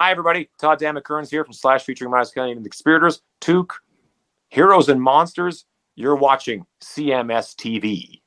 Hi, everybody. Todd Dammit here from Slash featuring Myles Kennedy and the Conspirators. Toque Heroes and Monsters. You're watching CMS TV.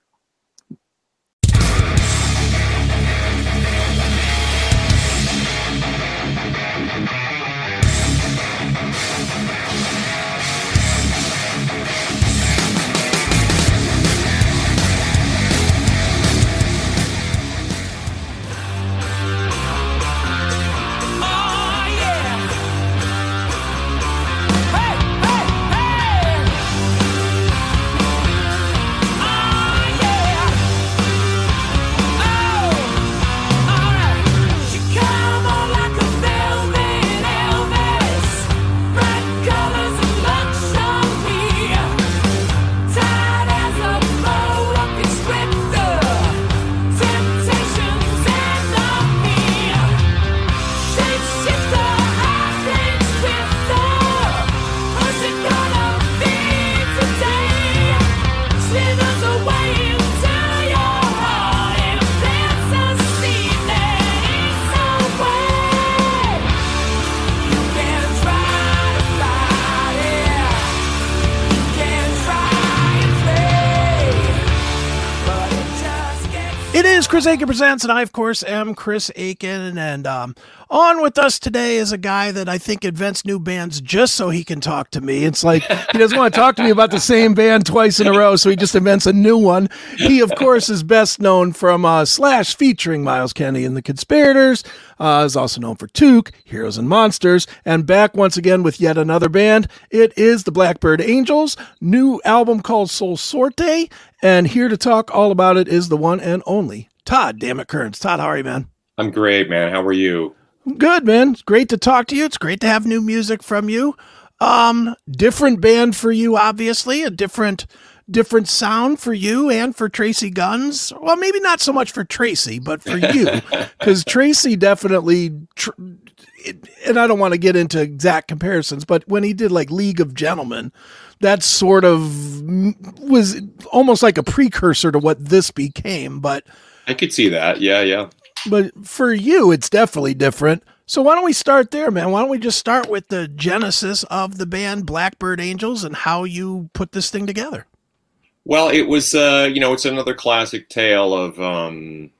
Chris Akin Presents, and I, of course, am Chris Akin. And um, on with us today is a guy that I think invents new bands just so he can talk to me. It's like he doesn't want to talk to me about the same band twice in a row, so he just invents a new one. He, of course, is best known from uh, Slash featuring Myles Kennedy and the Conspirators. Uh, is also known for Toque, Heroes and Monsters, and back once again with yet another band. It is the Blackbird Angels, new album called Sol Sorte, and here to talk all about it is the one and only Todd Dammit Kerns. Todd, how are you, man? I'm great, man. How are you? Good, man. It's great to talk to you. It's great to have new music from you. Um, different band for you, obviously, a different different sound for you and for Tracii Guns. Well, maybe not so much for Tracii, but for you, because Tracii definitely. Tr- and I don't want to get into exact comparisons, but when he did like League of Gentlemen, that sort of was almost like a precursor to what this became. But I could see that. Yeah, yeah. But for you, it's definitely different. So why don't we start there, man? Why don't we just start with the genesis of the band Blackbird Angels and how you put this thing together? Well, it was, uh, you know, it's another classic tale of, um,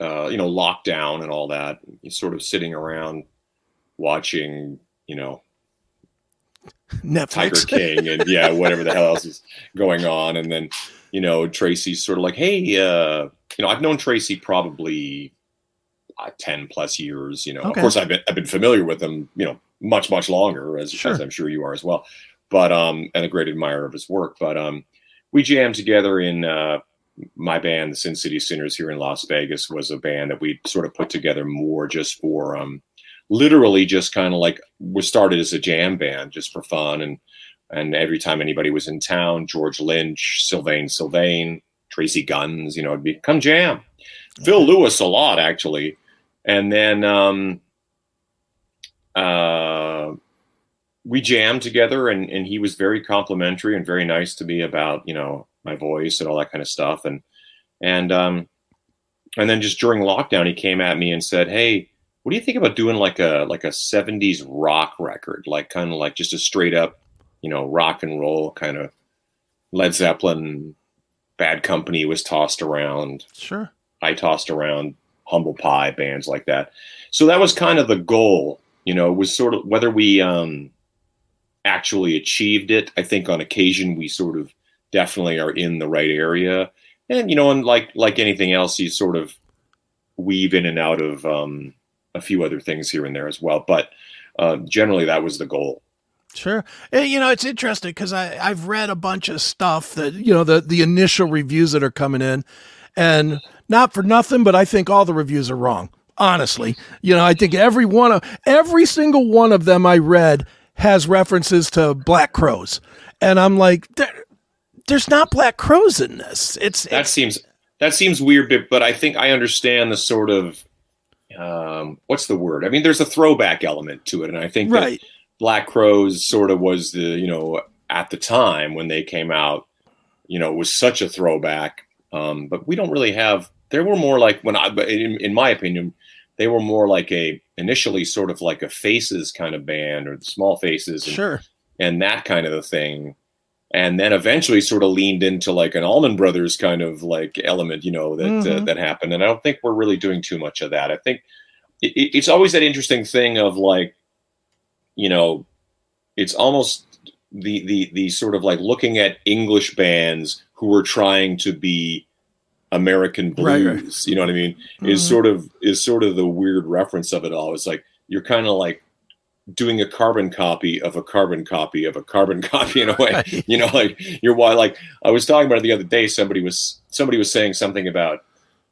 uh, you know, lockdown and all that. You're sort of sitting around watching, you know, Netflix. Tiger King and yeah, whatever the hell else is going on. And then, you know, Tracii's sort of like, hey, uh, you know, I've known Tracii probably uh, 10 plus years, you know, okay. of course I've been, I've been familiar with him, you know, much, much longer as, sure. as I'm sure you are as well, but, um, and a great admirer of his work, but, um, we jammed together in, uh, my band, the Sin City Sinners here in Las Vegas was a band that we sort of put together more just for, um, literally just kind of like we started as a jam band just for fun and and every time anybody was in town george lynch sylvain sylvain Tracii guns you know it'd be come jam. Phil lewis a lot actually. And then um uh we jammed together and and he was very complimentary and very nice to me about you know my voice and all that kind of stuff. And and um and then just during lockdown he came at me and said hey what do you think about doing like a like a 70s rock record? Like kind of like just a straight up you know rock and roll kind of led zeppelin bad company was tossed around sure. I tossed around humble pie bands like that. So that was kind of the goal you know it was sort of whether we um actually achieved it i think on occasion we sort of definitely are in the right area and you know and like like anything else you sort of weave in and out of um a few other things here and there as well. But uh, generally, that was the goal. Sure. You know, it's interesting because I've read a bunch of stuff that, you know, the, the initial reviews that are coming in. And not for nothing, but I think all the reviews are wrong. Honestly, you know, I think every one of every single one of them I read has references to Black crowes, and I'm like, there, there's not Black crowes in this. It's that it's, seems that seems weird, but I think I understand the sort of um, what's the word? I mean, there's a throwback element to it, and I think right. that Black Crowes sort of was the you know at the time when they came out, you know, was such a throwback. Um, but we don't really have. There were more like when I, in, in my opinion, they were more like a initially sort of like a faces kind of band or the small faces and, sure and that kind of a thing and then eventually sort of leaned into like an Allman Brothers kind of like element, you know, that uh, Mhm. uh, that happened. And I don't think we're really doing too much of that. I think it- it's always that interesting thing of like, you know, it's almost the the the sort of like looking at English bands who were trying to be American blues. right. You know what I mean? Is Mhm. sort of is sort of the weird reference of it all. It's like you're kind of like doing a carbon copy of a carbon copy of a carbon copy in a way Right. you know like you're why like i was talking about it the other day somebody was somebody was saying something about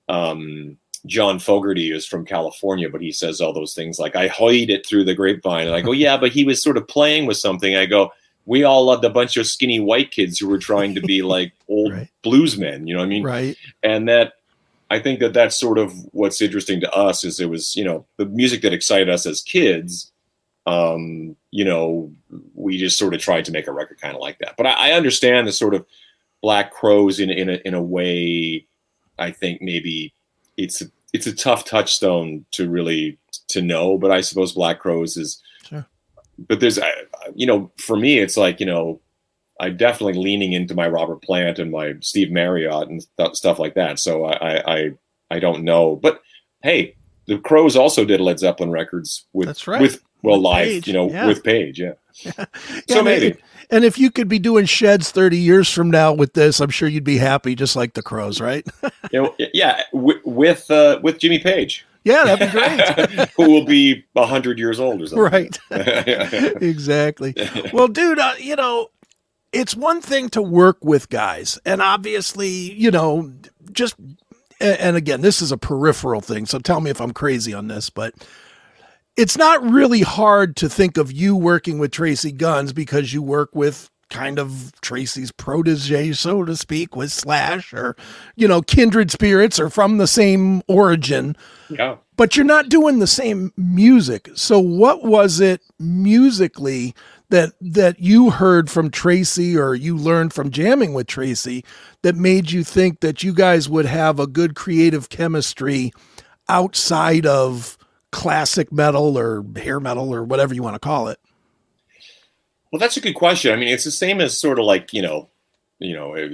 um john fogerty is from california but he says all those things like i heard it through the grapevine and i go yeah but he was sort of playing with something i go we all loved a bunch of skinny white kids who were trying to be like old Right. bluesmen you know what i mean right and that i think that that's sort of what's interesting to us is it was you know the music that excited us as kids um you know we just sort of tried to make a record kind of like that but i, I understand the sort of black crowes in in a, in a way i think maybe it's a, it's a tough touchstone to really to know but i suppose black crowes is Sure. but there's you know for me it's like you know i'm definitely leaning into my robert plant and my steve marriott and th- stuff like that. So I, I i don't know. But hey the crowes also did led zeppelin records with That's right. with well With live Page, you know yeah. with page yeah. Yeah, so maybe. and if you could be doing sheds 30 years from now with this i'm sure you'd be happy just like the crowes right? You know, yeah with with, uh, with jimmy page yeah that'd be great. Who will be 100 years old or something. Right. Right exactly. Well dude uh, you know it's one thing to work with guys and obviously you know just and again this is a peripheral thing so tell me if i'm crazy on this but it's not really hard to think of you working with tracii guns because you work with kind of tracii's protege so to speak with slash or you know kindred spirits or from the same origin yeah but you're not doing the same music. So what was it musically that that you heard from Tracii or you learned from jamming with Tracii that made you think that you guys would have a good creative chemistry outside of classic metal or hair metal or whatever you want to call it? Well, that's a good question. I mean, it's the same as sort of like you know, you know, eh,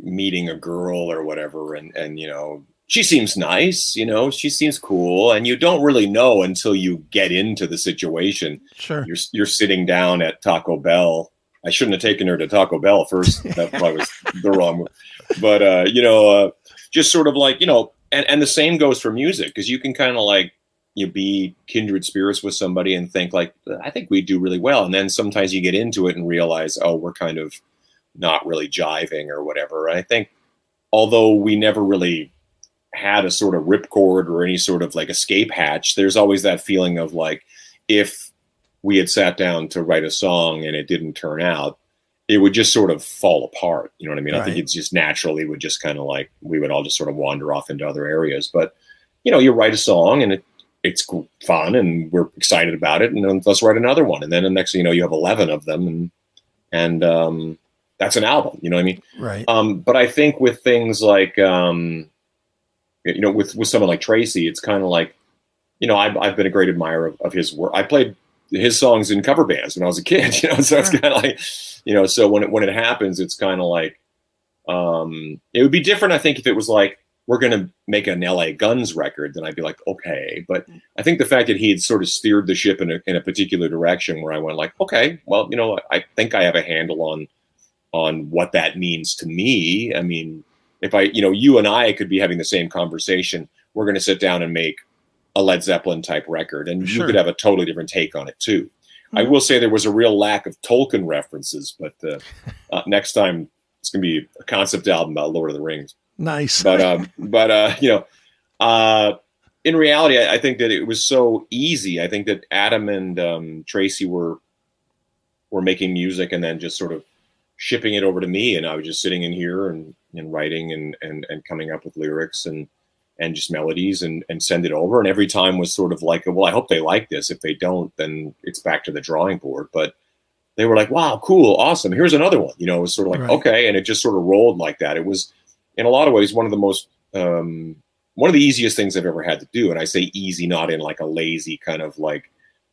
meeting a girl or whatever, and and you know, she seems nice. You know, she seems cool, and you don't really know until you get into the situation. Sure. You're you're sitting down at Taco Bell. I shouldn't have taken her to Taco Bell first. That probably was the wrong. move. But uh, you know, uh, just sort of like you know, and and the same goes for music because you can kind of like you be kindred spirits with somebody and think like I think we do really well, and then sometimes you get into it and realize oh we're kind of not really jiving or whatever. I think although we never really had a sort of ripcord or any sort of like escape hatch, there's always that feeling of like if we had sat down to write a song and it didn't turn out, it would just sort of fall apart. You know what I mean? I think Right. it's just naturally would just kind of like we would all just sort of wander off into other areas. But you know, you write a song and it it's fun and we're excited about it, and then let's write another one. And then the next thing you know, you have eleven of them, and and um, that's an album. You know what I mean? Right. Um, but I think with things like, um, you know, with with someone like Tracii, it's kind of like, you know, I've, I've been a great admirer of, of his work. I played his songs in cover bands when I was a kid, you know, so it's kind of like, you know, so when it when it happens, it's kind of like, um, it would be different, I think, if it was like we're going to make an LA Guns record, then I'd be like, okay. But I think the fact that he had sort of steered the ship in a, in a particular direction where I went like, okay, well, you know, I think I have a handle on on what that means to me. I mean, if I, you know, you and I could be having the same conversation, we're going to sit down and make a Led Zeppelin type record, and Sure. you could have a totally different take on it too. I Mhm. will say there was a real lack of Tolkien references, but uh, uh, next time it's going to be a concept album about Lord of the Rings Nice. but um, but uh, you know, uh, in reality, I, I think that it was so easy. I think that Adam and um, Tracii were were making music and then just sort of shipping it over to me, and I was just sitting in here and, and writing and, and and coming up with lyrics and and just melodies and and send it over. And every time was sort of like, well, I hope they like this. If they don't, then it's back to the drawing board. But they were like, wow, cool, awesome. Here's another one. You know, it was sort of like, Right. okay, and it just sort of rolled like that. It was in a lot of ways one of the most um, one of the easiest things I've ever had to do. And I say easy, not in like a lazy kind of like,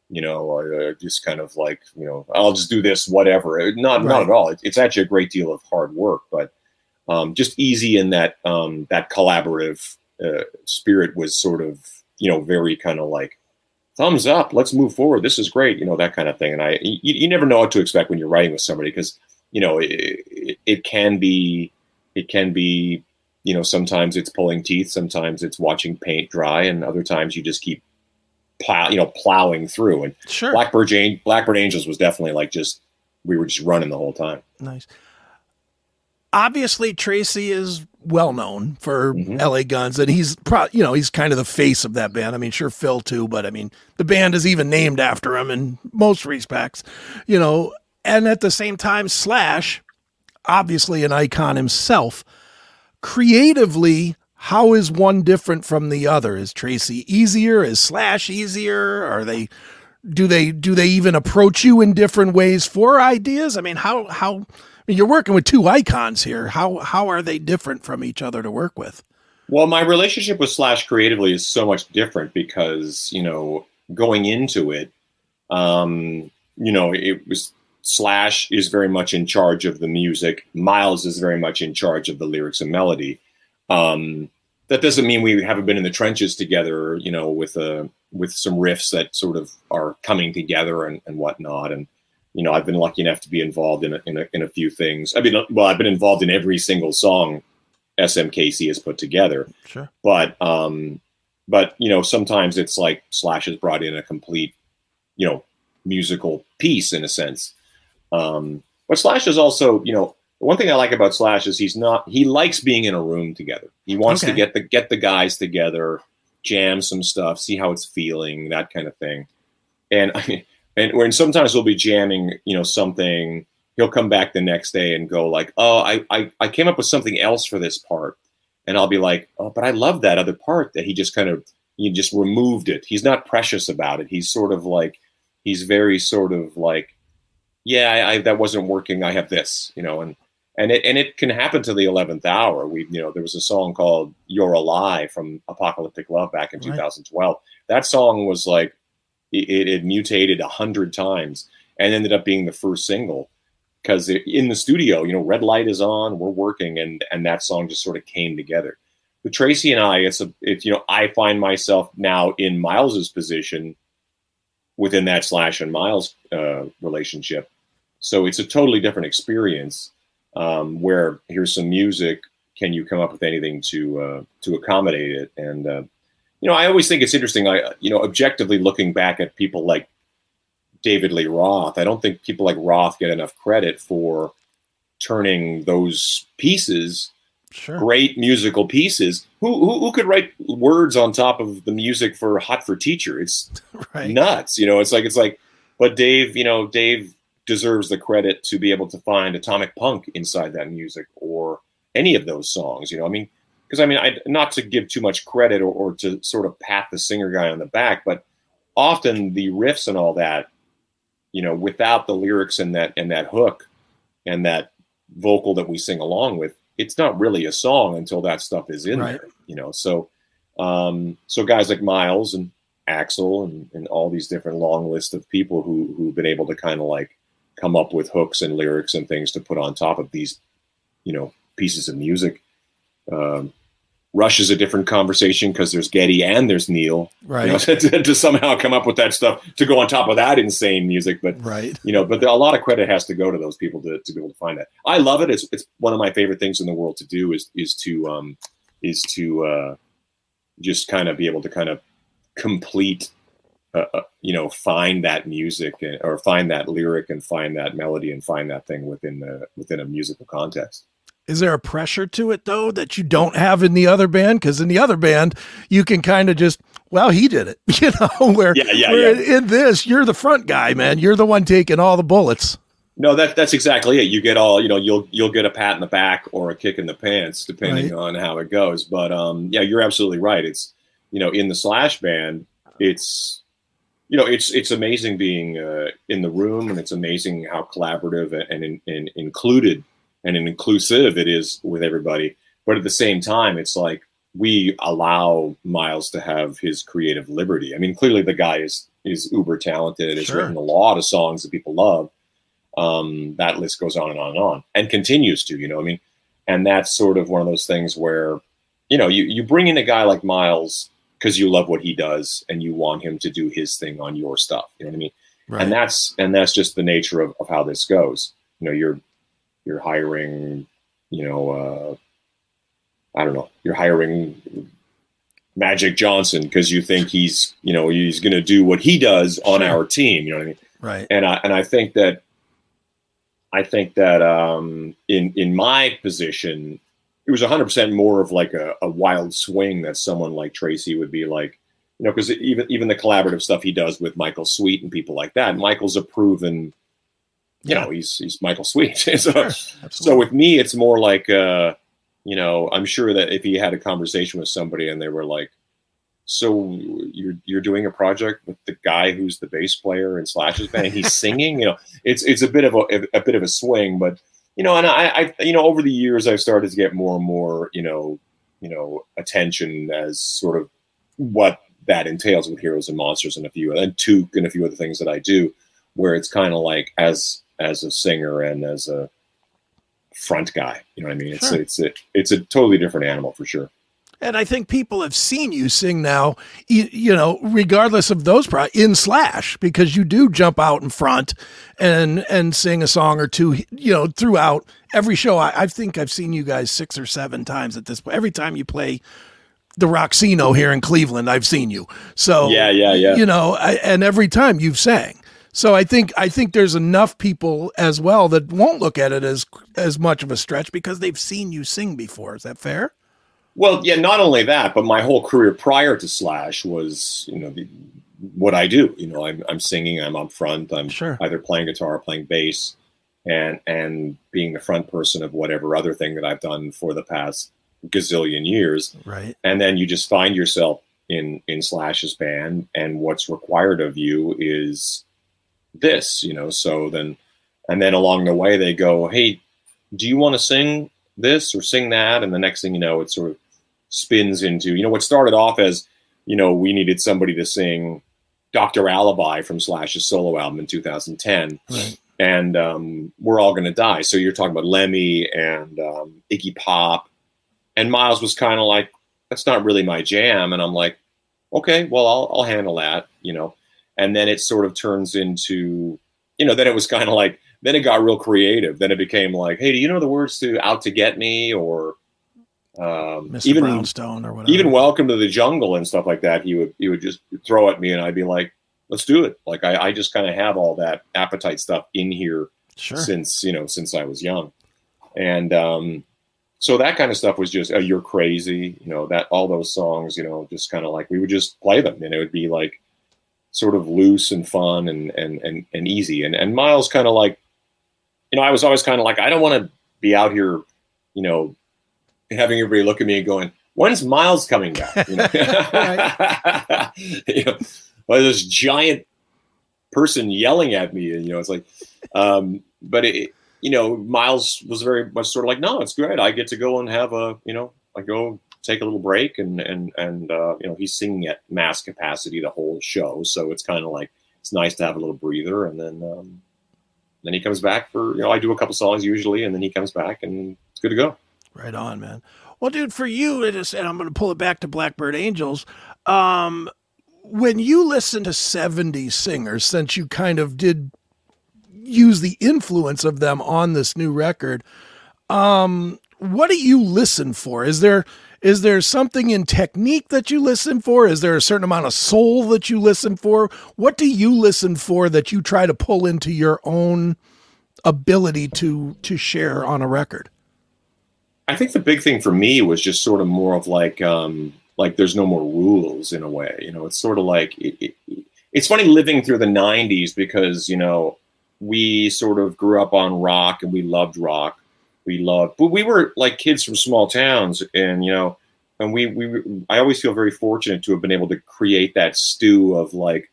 you know, uh, just kind of like, you know, I'll just do this, whatever. Uh, not, right. not at all. it's actually a great deal of hard work, but um, just easy in that um, that collaborative uh, spirit was sort of, you know, very kind of like thumbs up, let's move forward. This is great, you know, that kind of thing. And I, you, you never know what to expect when you're writing with somebody because, you know, it, it, it can be, it can be you know, sometimes it's pulling teeth, sometimes it's watching paint dry, and other times you just keep plow, you know, plowing through. And sure. Blackbird, Blackbird Angels was definitely like just we were just running the whole time. Nice. Obviously, Tracii is well known for mm-hmm. LA Guns, and he's pro- you know he's kind of the face of that band. I mean, sure Phil too, but I mean the band is even named after him in most respects, you know. And at the same time, Slash, obviously an icon himself creatively, how is one different from the other? Is Tracii easier? Is Slash easier? Are they do they do they even approach you in different ways for ideas? I mean, how how I mean, you're working with two icons here. How how are they different from each other to work with? Well, my relationship with Slash creatively is so much different because you know going into it, um, you know, it was Slash is very much in charge of the music. Myles is very much in charge of the lyrics and melody. Um, that doesn't mean we haven't been in the trenches together, you know, with a uh, with some riffs that sort of are coming together and, and whatnot. And you know, I've been lucky enough to be involved in a, in a, in a few things. I mean, well, I've been involved in every single song SMKC has put together. Sure. But um, but you know, sometimes it's like Slash has brought in a complete, you know, musical piece in a sense. Um, but Slash is also, you know, one thing I like about Slash is he's not he likes being in a room together. He wants okay. to get the get the guys together, jam some stuff, see how it's feeling, that kind of thing. And I mean, and when sometimes we'll be jamming, you know, something, he'll come back the next day and go like, "Oh, I I, I came up with something else for this part," and I'll be like, "Oh, but I love that other part that he just kind of he just removed it. He's not precious about it. He's sort of like he's very sort of like yeah, I, I, that wasn't working. I have this, you know, and and it and it can happen to the eleventh hour. We, you know, there was a song called "You're a Lie" from Apocalyptic Love back in right. 2012. That song was like it, it mutated a hundred times and ended up being the first single because in the studio, you know, red light is on, we're working, and and that song just sort of came together. But Tracii and I, it's a, it's you know, I find myself now in Myles's position within that Slash and Myles uh, relationship. So it's a totally different experience. Um, where here's some music, can you come up with anything to uh, to accommodate it? And uh, you know, I always think it's interesting. I you know, objectively looking back at people like David Lee Roth, I don't think people like Roth get enough credit for turning those pieces Sure. great musical pieces. Who, who, who could write words on top of the music for "Hot for Teacher"? It's right. nuts, you know. It's like it's like, but Dave, you know, Dave deserves the credit to be able to find atomic punk inside that music or any of those songs. You know, I mean, because I mean, I not to give too much credit or, or to sort of pat the singer guy on the back, but often the riffs and all that, you know, without the lyrics and that and that hook and that vocal that we sing along with it's not really a song until that stuff is in right. there, you know. So, um, so guys like Myles and Axl and, and all these different long list of people who who've been able to kind of like come up with hooks and lyrics and things to put on top of these, you know, pieces of music. Um, Rush is a different conversation because there's Geddy and there's Neil, right? You know, to, to, somehow come up with that stuff to go on top of that insane music, but right, you know, but there, a lot of credit has to go to those people to, to be able to find that. I love it. It's it's one of my favorite things in the world to do is is to um is to uh, just kind of be able to kind of complete, uh, uh, you know, find that music and, or find that lyric and find that melody and find that thing within the within a musical context is there a pressure to it though that you don't have in the other band? Because in the other band, you can kind of just, well, he did it, you know. Where, yeah, yeah, where yeah. in this, you're the front guy, man. You're the one taking all the bullets. No, that that's exactly it. You get all, you know, you'll you'll get a pat in the back or a kick in the pants, depending right. on how it goes. But um, yeah, you're absolutely right. It's you know, in the Slash band, it's you know, it's it's amazing being uh, in the room, and it's amazing how collaborative and, and, and included and inclusive it is with everybody. But at the same time, it's like we allow Myles to have his creative liberty. I mean, clearly the guy is is uber talented. Has Sure. written a lot of songs that people love. Um, that list goes on and on and on, and continues to. You know, what I mean, and that's sort of one of those things where, you know, you you bring in a guy like Myles because you love what he does and you want him to do his thing on your stuff. You know what I mean? Right. and that's and that's just the nature of, of how this goes you know you're you're hiring you know uh i don't know you're hiring magic johnson because you think he's you know he's going to do what he does on Sure. our team you know what i mean right. and i and i think that i think that um in in my position it was 100% more of like a, a wild swing that someone like tracii would be like you know, because even even the collaborative stuff he does with Michael Sweet and people like that, Michael's a proven, you Yeah. know, he's he's Michael Sweet. so, Sure. so with me, it's more like, uh, you know, I'm sure that if he had a conversation with somebody and they were like, "So you're you're doing a project with the guy who's the bass player in Slash's band, and he's singing," you know, it's it's a bit of a a bit of a swing, but you know, and I, I you know, over the years, I've started to get more and more, you know, you know, attention as sort of what that entails with heroes and monsters and a few and Toque and a few other things that I do, where it's kind of like as as a singer and as a front guy. You know what I mean? It's Sure. it's a it's a totally different animal for sure. And I think people have seen you sing now, you, you know, regardless of those pro in Slash, because you do jump out in front and and sing a song or two, you know, throughout every show. I, I think I've seen you guys six or seven times at this point. Every time you play the Roxino here in Cleveland, I've seen you. So Yeah, yeah, yeah. you know, I, and every time you've sang. So I think I think there's enough people as well that won't look at it as as much of a stretch because they've seen you sing before. Is that fair? Well, yeah, not only that, but my whole career prior to Slash was, you know, the, what I do. You know, I'm, I'm singing, I'm up front, I'm Sure. either playing guitar or playing bass, and and being the front person of whatever other thing that I've done for the past gazillion years. Right. And then you just find yourself in in Slash's band, and what's required of you is this, you know. So then, and then along the way, they go, "Hey, do you want to sing this or sing that?" And the next thing you know, it sort of spins into, you know, what started off as, you know, we needed somebody to sing Doctor Alibi from Slash's solo album in 2010 Right. and um, we're all going to die. So you're talking about Lemmy and um, Iggy Pop, and Myles was kind of like, "That's not really my jam," and I'm like, "Okay, well, I'll I'll handle that," you know. And then it sort of turns into, you know, then it was kind of like, then it got real creative. Then it became like, "Hey, do you know the words to "Out to Get Me" or um, Mr. even Brownstone or whatever. even welcome to the jungle and stuff like that he would he would just throw at me and i'd be like let's do it like i, I just kind of have all that appetite stuff in here sure. since you know since i was young and um so that kind of stuff was just oh, you're crazy you know that all those songs you know just kind of like we would just play them and it would be like sort of loose and fun and and and, and easy and and myles kind of like you know i was always kind of like i don't want to be out here you know having everybody look at me and going when's myles coming back? You know, you know well, this giant person yelling at me and you know it's like um but it you know myles was very much sort of like no it's great. I get to go and have a you know i go take a little break and and and uh you know he's singing at mass capacity the whole show so it's kind of like it's nice to have a little breather and then um then he comes back for you know i do a couple songs usually and then he comes back and it's good to go Right on, man. Well, dude, for you, it is, and I'm going to pull it back to Blackbird Angels. Um, when you listen to 70s singers, since you kind of did use the influence of them on this new record, um, what do you listen for? Is there is there something in technique that you listen for? Is there a certain amount of soul that you listen for? What do you listen for that you try to pull into your own ability to to share on a record? I think the big thing for me was just sort of more of like um like there's no more rules in a way. You know, it's sort of like it, it, it's funny living through the 90s because, you know, we sort of grew up on rock and we loved rock. We loved but we were like kids from small towns and you know and we we I always feel very fortunate to have been able to create that stew of like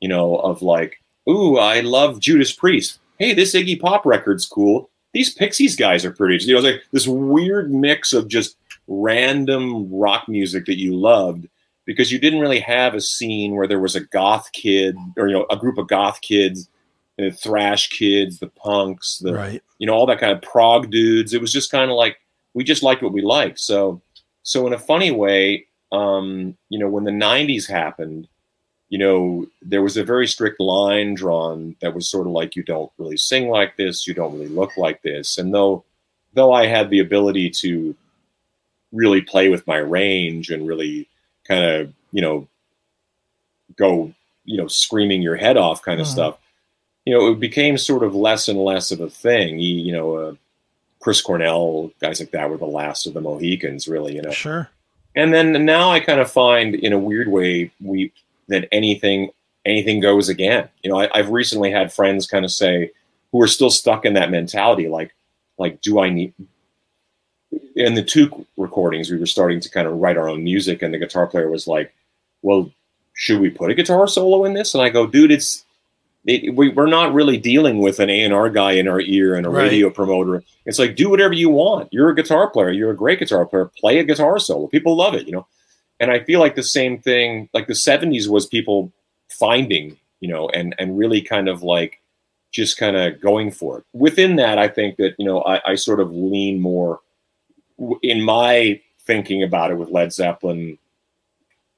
you know of like ooh I love Judas Priest. Hey, this Iggy Pop record's cool these Pixies guys are pretty. You know, it's like this weird mix of just random rock music that you loved because you didn't really have a scene where there was a goth kid or you know a group of goth kids the thrash kids the punks the right. you know all that kind of prog dudes it was just kind of like we just liked what we liked so so in a funny way um you know when the 90s happened you know there was a very strict line drawn that was sort of like you don't really sing like this you don't really look like this and though though i had the ability to really play with my range and really kind of you know go you know screaming your head off kind of Mhm. stuff you know it became sort of less and less of a thing you, you know uh, chris cornell guys like that were the last of the mohicans really you know Sure. and then now i kind of find in a weird way we that anything anything goes again you know I, i've recently had friends kind of say who are still stuck in that mentality like like do i need in the two recordings we were starting to kind of write our own music and the guitar player was like well should we put a guitar solo in this and i go dude it's it, we, we're not really dealing with an A&R guy in our ear and a Right. radio promoter. It's like, do whatever you want. You're a guitar player. You're a great guitar player. Play a guitar solo. People love it, you know? And I feel like the same thing, like the 70s was people finding, you know, and, and really kind of like just kind of going for it. Within that, I think that, you know, I, I sort of lean more in my thinking about it with Led Zeppelin,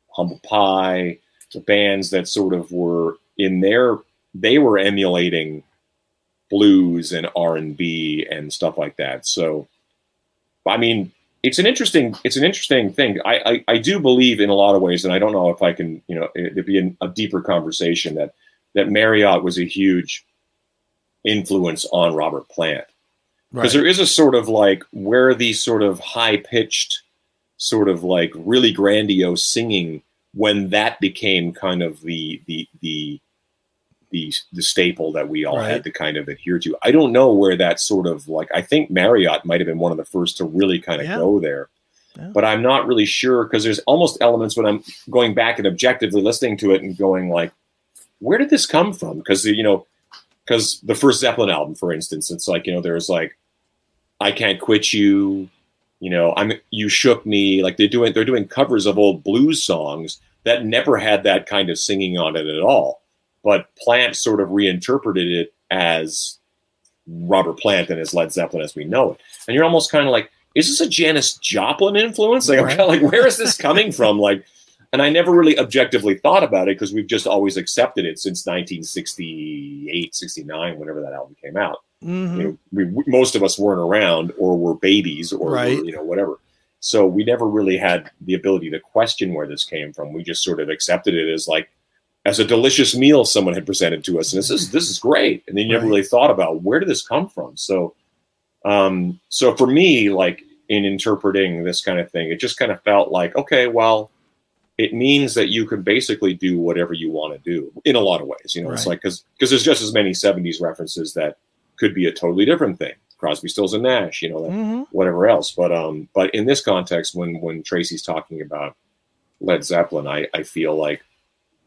Humble Pie, the bands that sort of were in their they were emulating blues and R&B and stuff like that. So I mean, it's an interesting it's an interesting thing. I, I I do believe in a lot of ways and I don't know if I can, you know, it'd be an, a deeper conversation that that Marriott was a huge influence on Robert Plant because Right. there is a sort of like where these sort of high pitched sort of like really grandiose singing when that became kind of the the the the, the staple that we all Right. had to kind of adhere to. I don't know where that sort of like I think Marriott might have been one of the first to really kind of Yeah. go there. Yeah. But I'm not really sure because there's almost elements when I'm going back and objectively listening to it and going like, where did this come from? Because you know, because the first Zeppelin album, for instance, it's like you know there's like, I can't quit you, you know, I'm you shook me. Like they're doing they're doing covers of old blues songs that never had that kind of singing on it at all. But Plant sort of reinterpreted it as Robert Plant and as Led Zeppelin as we know it. And you're almost kind of like, is this a Janis Joplin influence? Like, Right. like, where is this coming from? Like, and I never really objectively thought about it because we've just always accepted it since 1968, 69, whenever that album came out. Mhm. You know, we, most of us weren't around or were babies or were, you know whatever. So we never really had the ability to question where this came from. We just sort of accepted it as like as a delicious meal someone had presented to us, and this is this is great. And then you never Right. really thought about where did this come from. So, um, so for me, like in interpreting this kind of thing, it just kind of felt like okay, well, it means that you can basically do whatever you want to do in a lot of ways. You know, it's like because because there's just as many '70s references that could be a totally different thing. Crosby, Stills, and Nash. You know, Mhm. whatever else. But um, but in this context, when when Tracii's talking about Led Zeppelin, I I feel like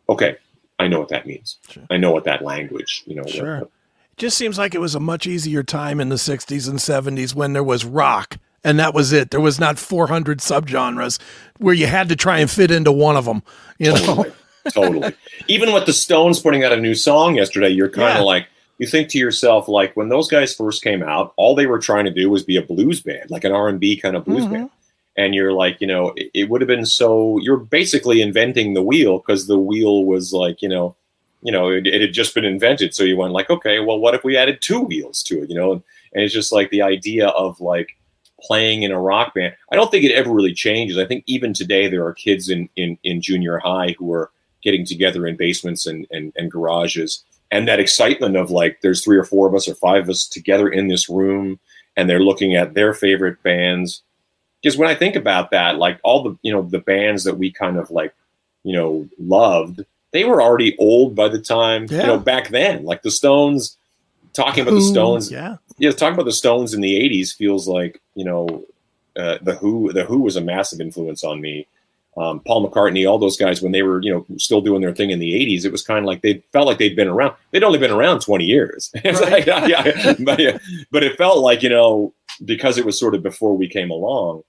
okay, I know what that means. Sure. I know what that language. You know, what- Sure. It just seems like it was a much easier time in the 60s and 70s when there was rock and that was it. There was not 400 subgenres where you had to try and fit into one of them, you know. totally, totally. Even with the Stones putting out a new song yesterday, you're kind of Yeah. like you think to yourself like when those guys first came out, all they were trying to do was be a blues band, like an R and B kind of blues Mhm. band. And you're like, you know, it, it would have been so. You're basically inventing the wheel because the wheel was like, you know, you know, it, it had just been invented. So you went like, okay, well, what if we added two wheels to it? You know, and, and it's just like the idea of like playing in a rock band. I don't think it ever really changes. I think even today there are kids in in, in junior high who are getting together in basements and, and and garages, and that excitement of like there's three or four of us or five of us together in this room, and they're looking at their favorite bands. Because when I think about that, like all the you know the bands that we kind of like, you know, loved, they were already old by the time Yeah. you know back then. Like the Stones, talking about the Stones, Yeah. yeah, talking about the Stones in the '80s feels like you know uh, the Who. The Who was a massive influence on me. Um, Paul McCartney, all those guys when they were you know still doing their thing in the '80s, it was kind of like they felt like they'd been around. They'd only been around 20 years, Right. like, yeah, yeah, but, yeah, but it felt like you know because it was sort of before we came along.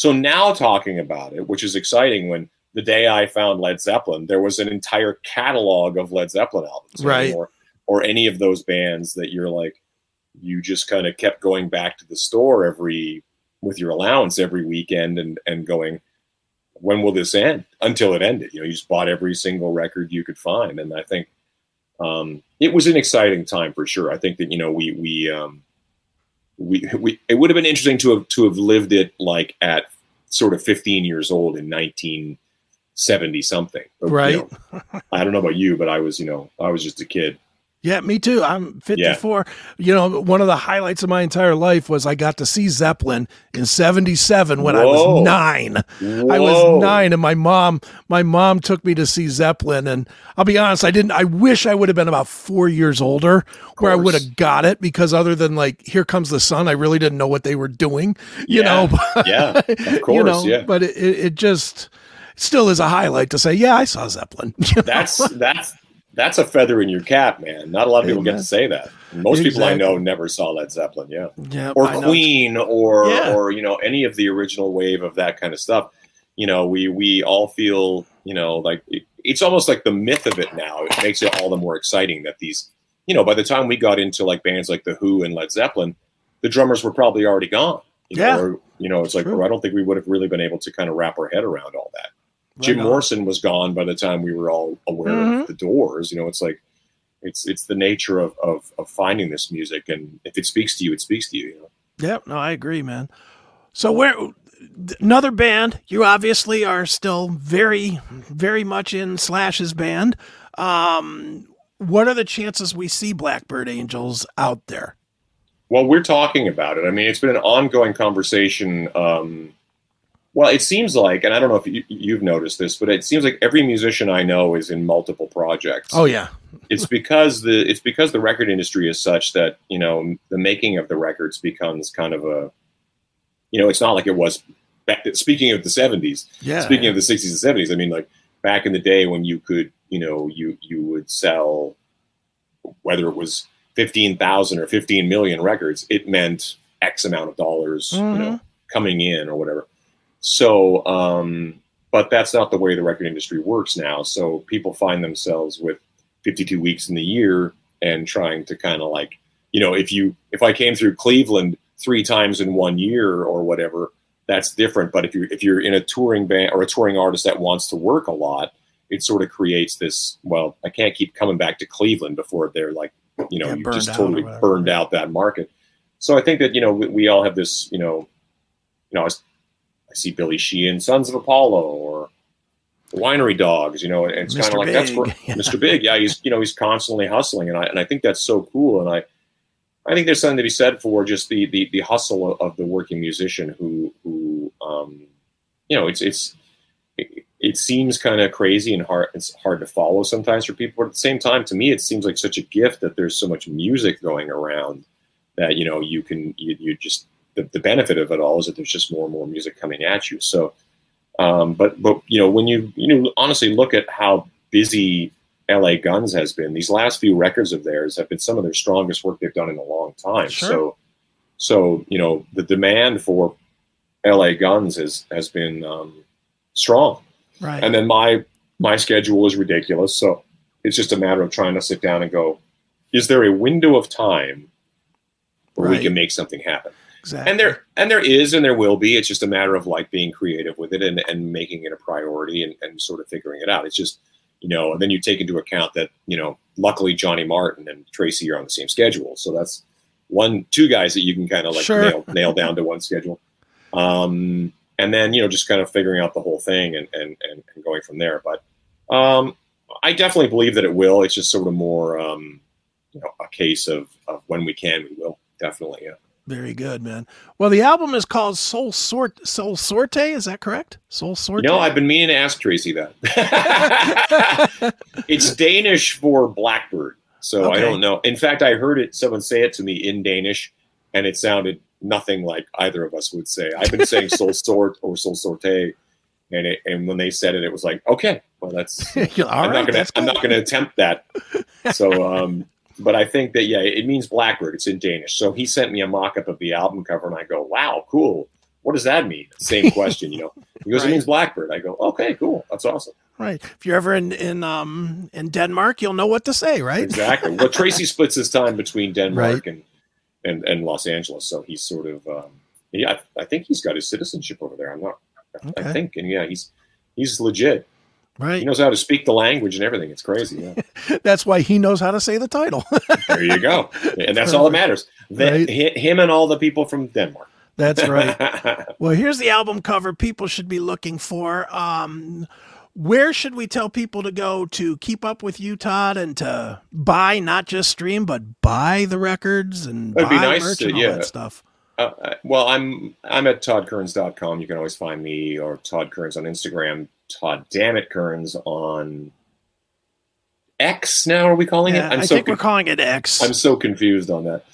So now talking about it, which is exciting when the day I found Led Zeppelin, there was an entire catalog of Led Zeppelin albums, right? Or, or any of those bands that you're like, you just kind of kept going back to the store every with your allowance every weekend and and going, when will this end? Until it ended. You know, you just bought every single record you could find, and I think um, it was an exciting time for sure. I think that you know we we um, we we it would have been interesting to have to have lived it like at sort of 15 years old in 1970 something. But, right. You know, I don't know about you, but I was you know I was just a kid. Yeah, me too. I'm 54. Yeah. You know, one of the highlights of my entire life was I got to see Zeppelin in 77 when Whoa. I was 9. Whoa. I was 9 and my mom my mom took me to see Zeppelin and I'll be honest, I didn't I wish I would have been about 4 years older where I would have got it because other than like Here Comes the Sun, I really didn't know what they were doing, you yeah. know. yeah. Of course, you know, yeah. But it, it just still is a highlight to say, yeah, I saw Zeppelin. that's that's that's a feather in your cap, man. Not a lot of people get to say that. most exactly. people I know never saw Led Zeppelin, yeah, yeah, or I Queen, know. or yeah. or you know any of the original wave of that kind of stuff. You know, we we all feel you know like it, it's almost like the myth of it now. It makes it all the more exciting that these you know by the time we got into like bands like the Who and Led Zeppelin, the drummers were probably already gone. You yeah, know, or, you know it's like I don't think we would have really been able to kind of wrap our head around all that. Jim Morrison was gone by the time we were all aware mm-hmm. of the Doors. You know, it's like it's it's the nature of, of of finding this music, and if it speaks to you, it speaks to you. You know. Yeah, no, I agree, man. So where another band? You obviously are still very, very much in Slash's band. Um, what are the chances we see Blackbird Angels out there? Well, we're talking about it. I mean, it's been an ongoing conversation. Um, well, it seems like, and I don't know if you, have noticed this, but it seems like every musician I know is in multiple projects. Oh yeah, it's because the it's because the record industry is such that you know the making of the records becomes kind of a, you know, it's not like it was. Back, speaking of the seventies, yeah. Speaking of the sixties and seventies, I mean, like back in the day when you could, you know, you you would sell, whether it was fifteen thousand or fifteen million records, it meant X amount of dollars, mm-hmm. you know, mm-hmm. coming in or whatever so, um, but that's not the way the record industry works now. So people find themselves with 52 weeks in the year and trying to kind of like, you know, if you if I came through Cleveland three times in one year or whatever, that's different. But if you're if you're in a touring band or a touring artist that wants to work a lot, it sort of creates this. Well, I can't keep coming back to Cleveland before they're like, you know, yeah, you just totally burned out that market. So I think that you know we, we all have this, you know, you know, I was I see Billy Sheehan, Sons of Apollo, or Winery Dogs. You know, and it's kind of like Big. that's where Mr. Big. Yeah, he's you know he's constantly hustling, and I and I think that's so cool. And I I think there's something to be said for just the the, the hustle of, the working musician who who um, you know it's it's it, it seems kind of crazy and hard it's hard to follow sometimes for people but at the same time to me it seems like such a gift that there's so much music going around that you know you can you, you just the, the benefit of it all is that there's just more and more music coming at you. So, um, but but you know when you you know honestly look at how busy LA Guns has been, these last few records of theirs have been some of their strongest work they've done in a long time. Sure. So so you know the demand for LA Guns has has been um, strong. Right. And then my my schedule is ridiculous, so it's just a matter of trying to sit down and go, is there a window of time where right. we can make something happen? Exactly. And there and there is and there will be. It's just a matter of like being creative with it and, and making it a priority and, and sort of figuring it out. It's just, you know, and then you take into account that, you know, luckily Johnny Martin and Tracii are on the same schedule. So that's one two guys that you can kind of like sure. nail nail down to one schedule. Um and then, you know, just kind of figuring out the whole thing and and, and, and going from there. But um I definitely believe that it will. It's just sort of more um, you know, a case of, of when we can, we will. Definitely, yeah. Very good, man. Well, the album is called Soul Sort Soul Sorte. Is that correct? Soul Sorte. No, I've been meaning to ask Tracii that. it's Danish for blackbird, so okay. I don't know. In fact, I heard it. Someone say it to me in Danish, and it sounded nothing like either of us would say. I've been saying Soul Sort or Soul Sorte, and it, and when they said it, it was like, okay, well, that's I'm, right, not gonna, that's I'm not going to attempt that. So, um, but I think that yeah, it means blackbird. It's in Danish. So he sent me a mock-up of the album cover, and I go, "Wow, cool! what does that mean? Same question, you know. He goes, Right. it means blackbird. I go, okay, cool, that's awesome. Right. If you're ever in in um in Denmark, you'll know what to say, right? Exactly. well, Tracii splits his time between Denmark and, and and Los Angeles, so he's sort of um, yeah. I, I think he's got his citizenship over there. I'm not. I, Okay. I think, and yeah, he's he's legit. He knows how to speak the language and everything. It's crazy. Yeah. That's why he knows how to say the title. there you go, and that's all that matters. That, Right. Him and all the people from Denmark. That's right. Well, here's the album cover people should be looking for. Um, where should we tell people to go to keep up with you, Todd, and to buy, not just stream, but buy the records and That'd buy be nice merch to- and all yeah. that stuff? Uh, uh, well, I'm I'm at toddkerns.com. You can always find me or Todd Kerns on Instagram. Todd Damn it Kerns on X. Now are we calling Yeah, it? I'm I so think we're calling it X. I'm so confused on that.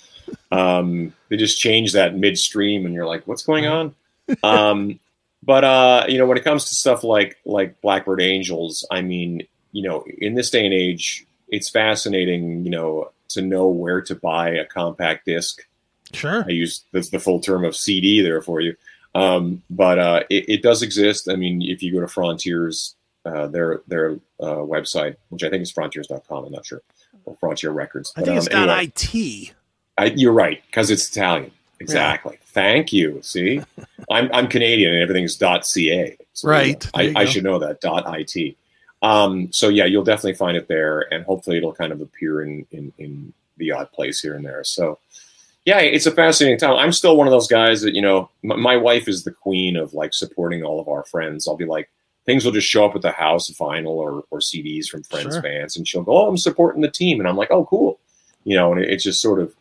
Um, they just changed that midstream, and you're like, what's going on? Um, but uh, you know, when it comes to stuff like like Blackbird Angels, I mean, you know, in this day and age, it's fascinating, you know, to know where to buy a compact disc. sure. I use that's the full term of CD there for you. Um, but uh, it, it does exist. I mean, if you go to Frontiers, uh, their their uh, website, which I think is frontiers.com, I'm not sure, or Frontier Records. I think it's um, anyway. IT. I, you're right because it's Italian. Exactly. Thank you. See, I'm I'm Canadian and everything's .ca. So, Right. I, I should know that .it. Um, so yeah, you'll definitely find it there, and hopefully it'll kind of appear in in in the odd place here and there. So yeah, it's a fascinating time. I'm still one of those guys that you know. My, my wife is the queen of like supporting all of our friends. I'll be like. Things will just show up at the house, vinyl or, or CDs from friends' Sure. bands, and she'll go, "Oh, I'm supporting the team," and I'm like, "Oh, cool," you know. And it, it's just sort of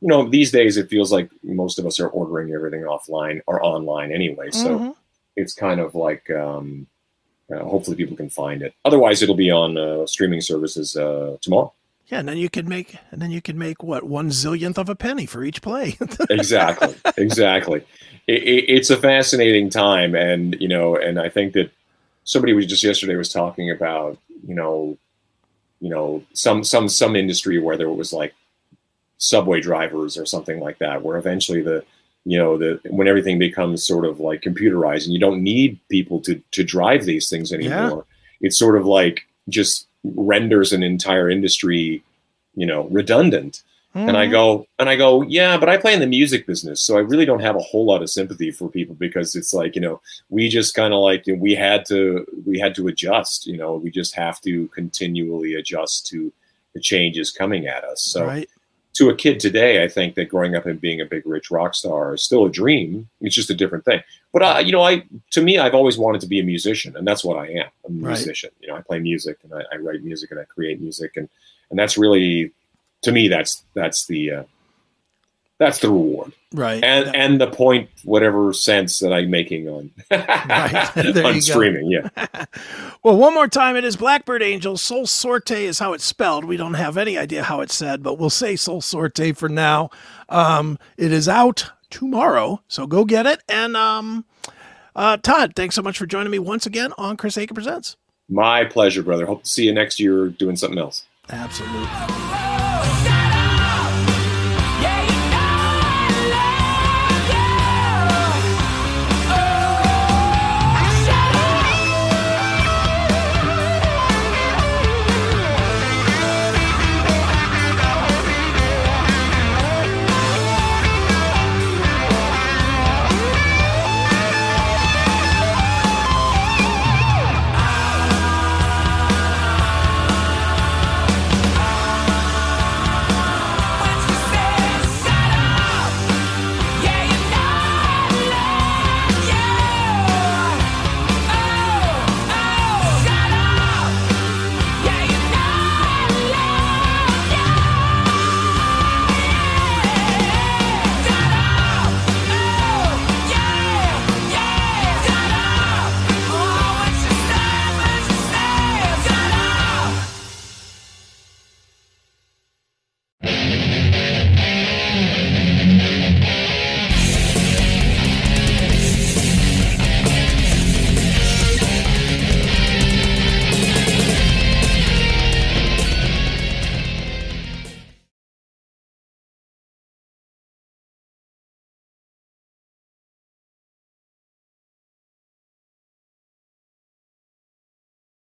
you know, these days it feels like most of us are ordering everything offline or online anyway. So Mhm. it's kind of like, um, uh, hopefully people can find it. Otherwise, it'll be on uh, streaming services uh, tomorrow. Yeah, and then you could make, and then you could make what one zillionth of a penny for each play. exactly, exactly. It, it, it's a fascinating time, and you know, and I think that somebody was just yesterday was talking about, you know, you know, some some some industry where there was like subway drivers or something like that, where eventually the you know the when everything becomes sort of like computerized and you don't need people to to drive these things anymore it's sort of like just renders an entire industry you know redundant and I Mhm. go and I go, yeah, but I play in the music business, so I really don't have a whole lot of sympathy for people because it's like you know we just kind of like we had to we had to adjust, you know, we just have to continually adjust to the changes coming at us. So right. To a kid today, I think that growing up and being a big rich rock star is still a dream. It's just a different thing. But uh, you know, I to me, I've always wanted to be a musician, and that's what I am. a Right. musician. You know, I play music and I, I write music and I create music, and and that's really to me that's that's the uh, that's the reward Right. and That- and the point whatever sense that I'm making on Right. There you on go. streaming. Yeah, well, one more time, it is Blackbird Angels. Solo Sorte is how it's spelled. We don't have any idea how it's said, but we'll say Solo Sorte for now. Um, it is out tomorrow, so go get it. And um, uh, Todd, thanks so much for joining me once again on Chris Akin Presents. my pleasure, brother. Hope to see you next year doing something else. Absolutely.